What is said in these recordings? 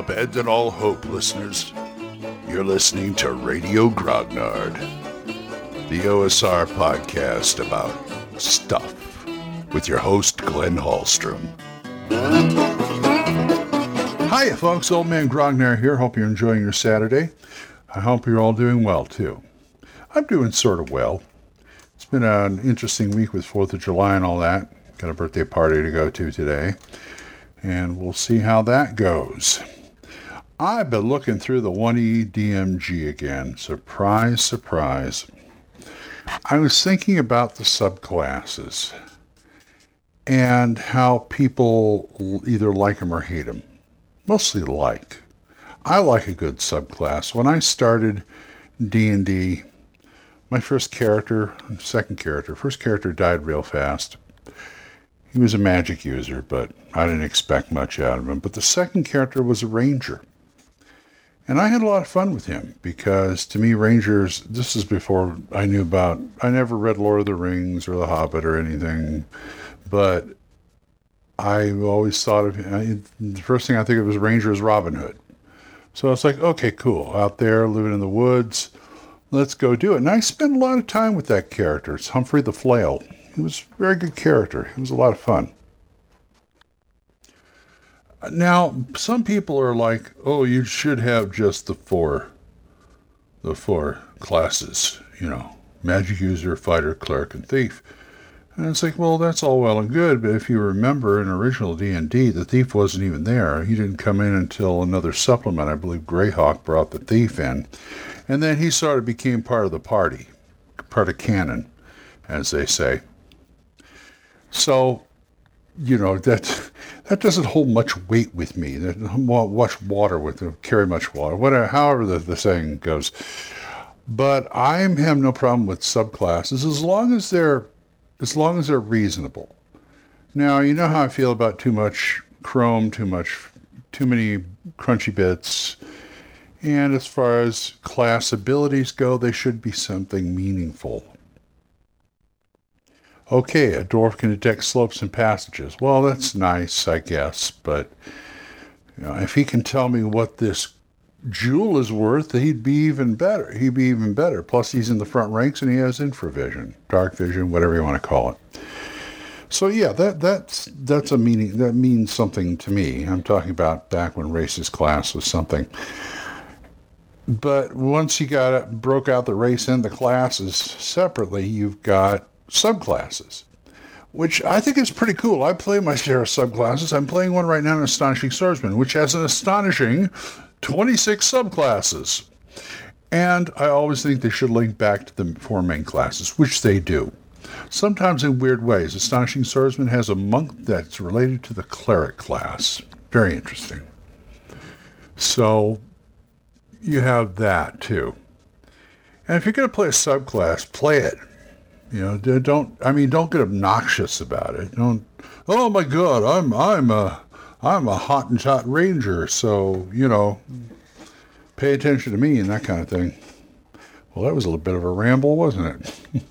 Abandon all hope, listeners. You're listening to Radio Grognard, the OSR podcast about stuff, with your host, Glenn Hallstrom. Hi, folks. Old Man Grognard here. Hope you're enjoying your Saturday. I hope you're all doing well, too. I'm doing sort of well. It's been an interesting week with 4th of July and all that. Got a birthday party to go to today and we'll see how that goes. I've been looking through the 1E DMG again. Surprise, surprise. I was thinking about the subclasses and how people either like them or hate them. Mostly like. I like a good subclass. When I started D&D, my first character, second character, first character died real fast. He was a magic user, but I didn't expect much out of him. But the second character was a ranger. And I had a lot of fun with him because to me, Rangers, this is before I knew about, I never read Lord of the Rings or The Hobbit or anything, but I always thought of him, the first thing I think of was Ranger Robin Hood. So I was like, okay, cool, out there living in the woods, let's go do it. And I spent a lot of time with that character. It's Humphrey the Flail. He was a very good character. He was a lot of fun. Now, some people are like, "Oh, you should have just the four, the four classes, you know, magic user, fighter, cleric, and thief." And it's like, well, that's all well and good, but if you remember in original D&D, the thief wasn't even there. He didn't come in until another supplement. I believe Greyhawk brought the thief in. And then he sort of became part of the party, part of canon, as they say. So, you know, that that doesn't hold much weight with me. Much water with carry much water, whatever. However, the, the saying goes. But I have no problem with subclasses as long as they're as long as they're reasonable. Now, you know how I feel about too much chrome, too much, too many crunchy bits. And as far as class abilities go, they should be something meaningful. Okay, a dwarf can detect slopes and passages. Well, that's nice, I guess, but you know, if he can tell me what this jewel is worth, he'd be even better. He'd be even better. Plus, he's in the front ranks and he has infravision, dark vision, whatever you want to call it. So yeah, that that's that's a meaning that means something to me. I'm talking about back when races class was something. But once you got it, broke out the race and the classes separately, you've got subclasses, which I think is pretty cool. I play my share of subclasses. I'm playing one right now in Astonishing Swordsmen, which has an astonishing 26 subclasses. And I always think they should link back to the four main classes, which they do. Sometimes in weird ways. Astonishing Swordsmen has a monk that's related to the cleric class. Very interesting. So you have that too. And if you're going to play a subclass, play it. You know, don't. I mean, don't get obnoxious about it. Don't. Oh my God, I'm I'm a I'm a hot and tot ranger, so you know, pay attention to me and that kind of thing. Well, that was a little bit of a ramble, wasn't it?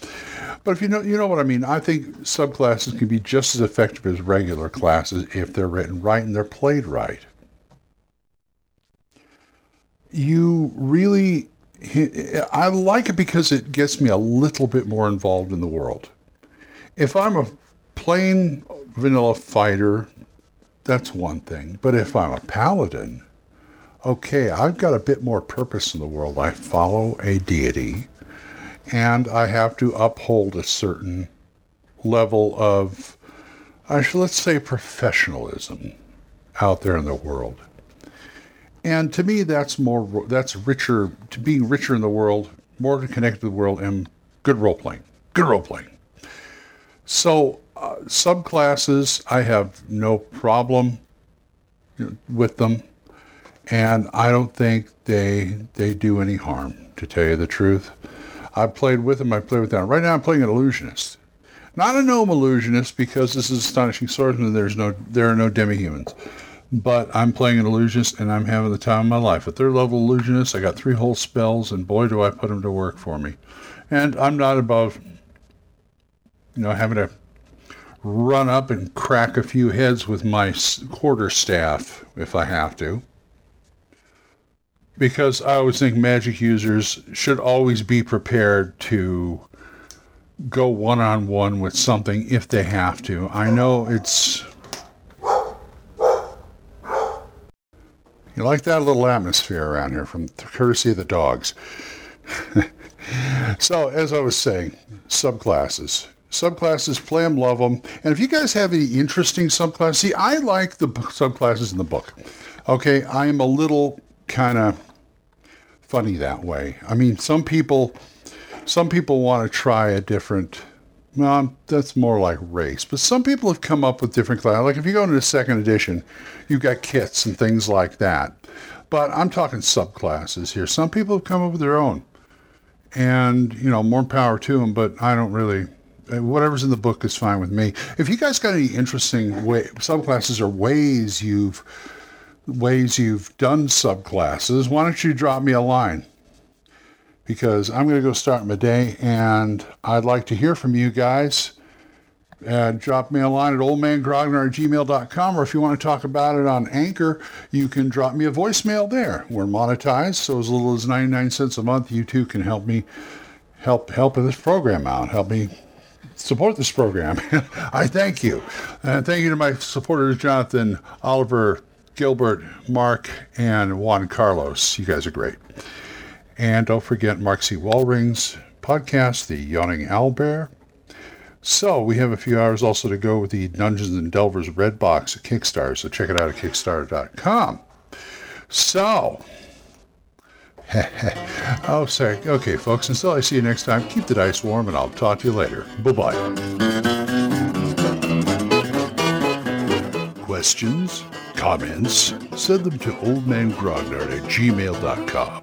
but if you know, you know what I mean. I think subclasses can be just as effective as regular classes if they're written right and they're played right. You really I like it because it gets me a little bit more involved in the world. If I'm a plain vanilla fighter, that's one thing. But if I'm a paladin, okay, I've got a bit more purpose in the world. I follow a deity and I have to uphold a certain level of, I should, let's say, professionalism out there in the world. And to me, that's more, that's richer, to being richer in the world, more connected to the world, and good role playing. Good role playing. So, uh, subclasses, I have no problem with them. And I don't think they they do any harm, to tell you the truth. I've played with them, I play with them. Right now I'm playing an illusionist. Not a gnome illusionist because this is astonishing swordsmen. There's no there are no demi-humans but I'm playing an illusionist and I'm having the time of my life. A third level illusionist, I got three whole spells, and boy, do I put them to work for me. And I'm not above, you know, having to run up and crack a few heads with my quarter staff if I have to. Because I always think magic users should always be prepared to go one on one with something if they have to. I know it's. You like that little atmosphere around here from courtesy of the dogs. so, as I was saying, subclasses. Subclasses, play them, love them. And if you guys have any interesting subclasses, see, I like the subclasses in the book. Okay, I am a little kind of funny that way. I mean, some people some people want to try a different well, that's more like race. But some people have come up with different classes. Like if you go into the second edition, you've got kits and things like that. But I'm talking subclasses here. Some people have come up with their own. And, you know, more power to them, but I don't really, uh, whatever's in the book is fine with me. If you guys got any interesting way, subclasses or ways you've, ways you've done subclasses, why don't you drop me a line? Because I'm going to go start my day and I'd like to hear from you guys. Uh, drop me a line at oldmangrognard at gmail.com or if you want to talk about it on Anchor, you can drop me a voicemail there. We're monetized, so as little as 99 cents a month, you too can help me help help this program out, help me support this program. I thank you. And thank you to my supporters, Jonathan, Oliver, Gilbert, Mark, and Juan Carlos. You guys are great. And don't forget Mark C. Wallring's podcast, The Yawning Owlbear. So we have a few hours also to go with the Dungeons and Delvers Red Box at Kickstarter. So check it out at Kickstarter.com. So, oh, sorry. Okay, folks, until I see you next time, keep the dice warm and I'll talk to you later. Bye bye. Questions? Comments? Send them to oldmangrognard at gmail.com.